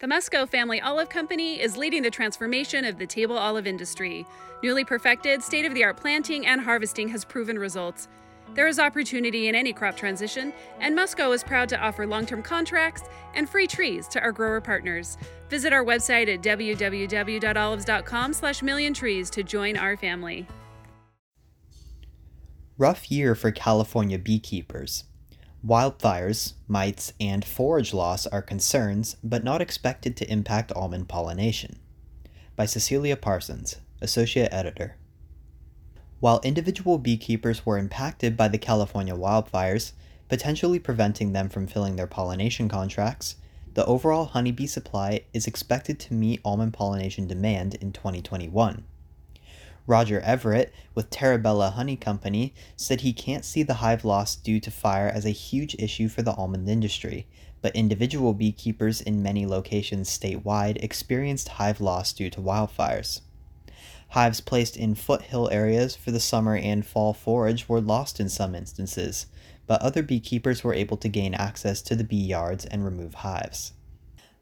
The Musco Family Olive Company is leading the transformation of the table olive industry. Newly perfected, state of the art planting and harvesting has proven results. There is opportunity in any crop transition, and Musco is proud to offer long term contracts and free trees to our grower partners. Visit our website at www.olives.com slash million trees to join our family. Rough year for California beekeepers. Wildfires, mites, and forage loss are concerns, but not expected to impact almond pollination. By Cecilia Parsons, Associate Editor. While individual beekeepers were impacted by the California wildfires, potentially preventing them from filling their pollination contracts, the overall honeybee supply is expected to meet almond pollination demand in 2021. Roger Everett with Terabella Honey Company said he can't see the hive loss due to fire as a huge issue for the almond industry, but individual beekeepers in many locations statewide experienced hive loss due to wildfires. Hives placed in foothill areas for the summer and fall forage were lost in some instances, but other beekeepers were able to gain access to the bee yards and remove hives.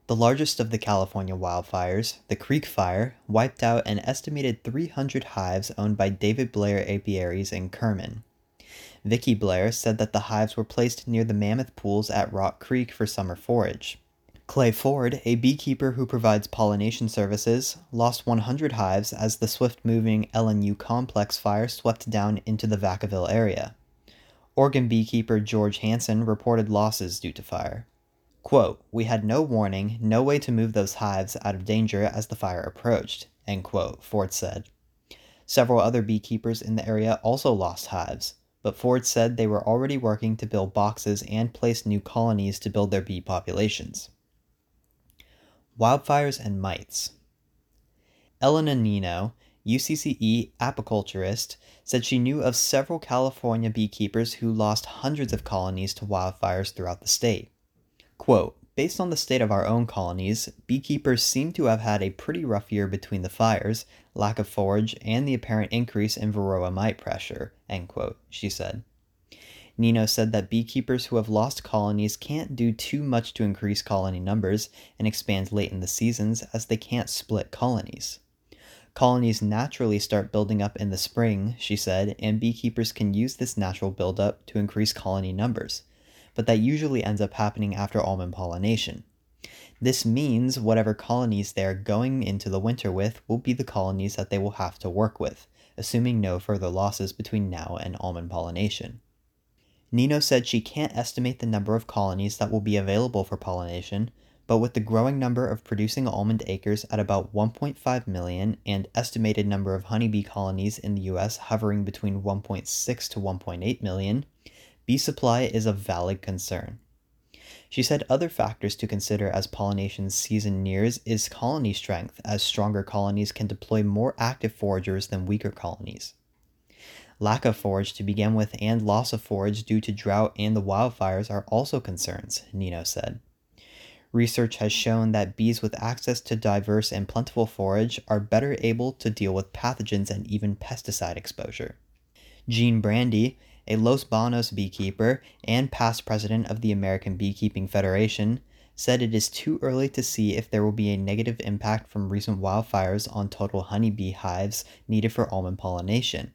The largest of the California wildfires, the Creek Fire, wiped out an estimated 300 hives owned by David Blair Apiaries in Kerman. Vicki Blair said that the hives were placed near the mammoth pools at Rock Creek for summer forage. Clay Ford, a beekeeper who provides pollination services, lost 100 hives as the swift moving LNU complex fire swept down into the Vacaville area. Oregon beekeeper George Hansen reported losses due to fire. Quote, We had no warning, no way to move those hives out of danger as the fire approached, end quote, Ford said. Several other beekeepers in the area also lost hives, but Ford said they were already working to build boxes and place new colonies to build their bee populations. Wildfires and mites. Elina Nino, UCCE apiculturist, said she knew of several California beekeepers who lost hundreds of colonies to wildfires throughout the state. Quote, Based on the state of our own colonies, beekeepers seem to have had a pretty rough year between the fires, lack of forage, and the apparent increase in varroa mite pressure, end quote, she said. Nino said that beekeepers who have lost colonies can't do too much to increase colony numbers and expand late in the seasons as they can't split colonies. Colonies naturally start building up in the spring, she said, and beekeepers can use this natural buildup to increase colony numbers but that usually ends up happening after almond pollination. This means whatever colonies they are going into the winter with will be the colonies that they will have to work with, assuming no further losses between now and almond pollination. Nino said she can't estimate the number of colonies that will be available for pollination, but with the growing number of producing almond acres at about 1.5 million and estimated number of honeybee colonies in the US hovering between 1.6 to 1.8 million, bee supply is a valid concern. She said other factors to consider as pollination season nears is colony strength, as stronger colonies can deploy more active foragers than weaker colonies. Lack of forage to begin with and loss of forage due to drought and the wildfires are also concerns, Nino said. Research has shown that bees with access to diverse and plentiful forage are better able to deal with pathogens and even pesticide exposure. Jean Brandy, a Los Banos beekeeper and past president of the American Beekeeping Federation, said it is too early to see if there will be a negative impact from recent wildfires on total honeybee hives needed for almond pollination.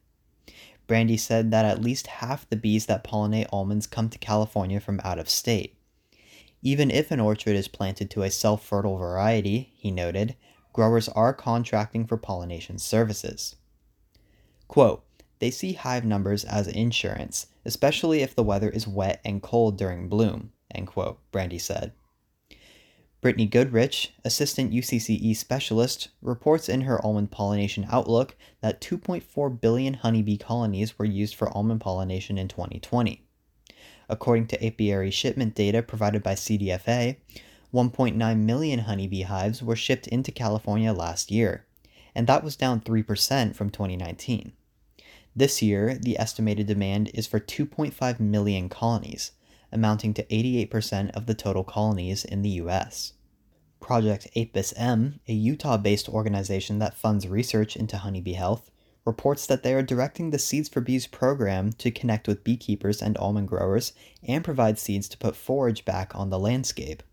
Brandi said that at least half the bees that pollinate almonds come to California from out of state. Even if an orchard is planted to a self fertile variety, he noted, growers are contracting for pollination services. Quote, they see hive numbers as insurance, especially if the weather is wet and cold during bloom, end quote, Brandi said. Brittney Goodrich, assistant UCCE specialist, reports in her almond pollination outlook that 2.4 billion honeybee colonies were used for almond pollination in 2020. According to apiary shipment data provided by CDFA, 1.9 million honeybee hives were shipped into California last year, and that was down 3% from 2019. This year, the estimated demand is for 2.5 million colonies, amounting to 88% of the total colonies in the US. Project Apis M, a Utah based organization that funds research into honeybee health, reports that they are directing the Seeds for Bees program to connect with beekeepers and almond growers and provide seeds to put forage back on the landscape.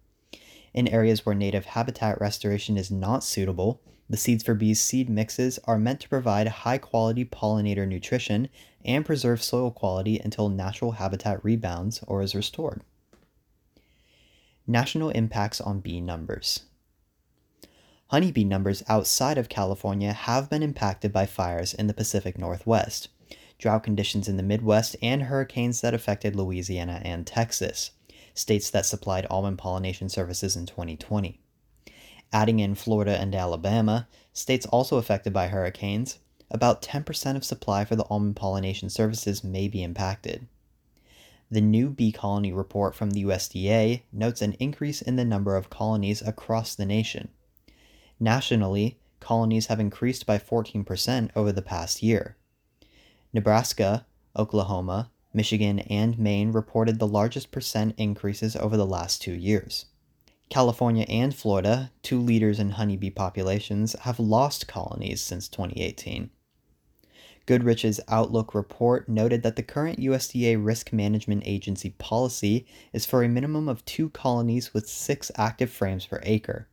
In areas where native habitat restoration is not suitable, the Seeds for Bees seed mixes are meant to provide high quality pollinator nutrition and preserve soil quality until natural habitat rebounds or is restored. National impacts on bee numbers. Honeybee numbers outside of California have been impacted by fires in the Pacific Northwest, drought conditions in the Midwest, and hurricanes that affected Louisiana and Texas, states that supplied almond pollination services in 2020. Adding in Florida and Alabama, states also affected by hurricanes, about 10% of supply for the almond pollination services may be impacted. The new bee colony report from the USDA notes an increase in the number of colonies across the nation. Nationally, colonies have increased by 14% over the past year. Nebraska, Oklahoma, Michigan, and Maine reported the largest percent increases over the last two years. California and Florida, two leaders in honeybee populations, have lost colonies since 2018. Goodrich's Outlook report noted that the current USDA Risk Management Agency policy is for a minimum of two colonies with six active frames per acre.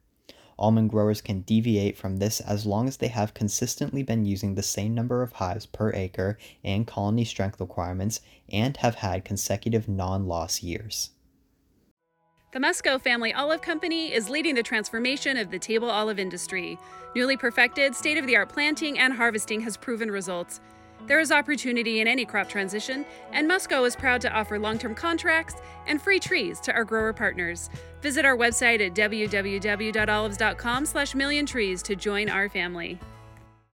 Almond growers can deviate from this as long as they have consistently been using the same number of hives per acre and colony strength requirements and have had consecutive non loss years. The Musco Family Olive Company is leading the transformation of the table olive industry. Newly perfected, state of the art planting and harvesting has proven results. There is opportunity in any crop transition, and Musco is proud to offer long term contracts and free trees to our grower partners. Visit our website at www.olives.com slash million trees to join our family.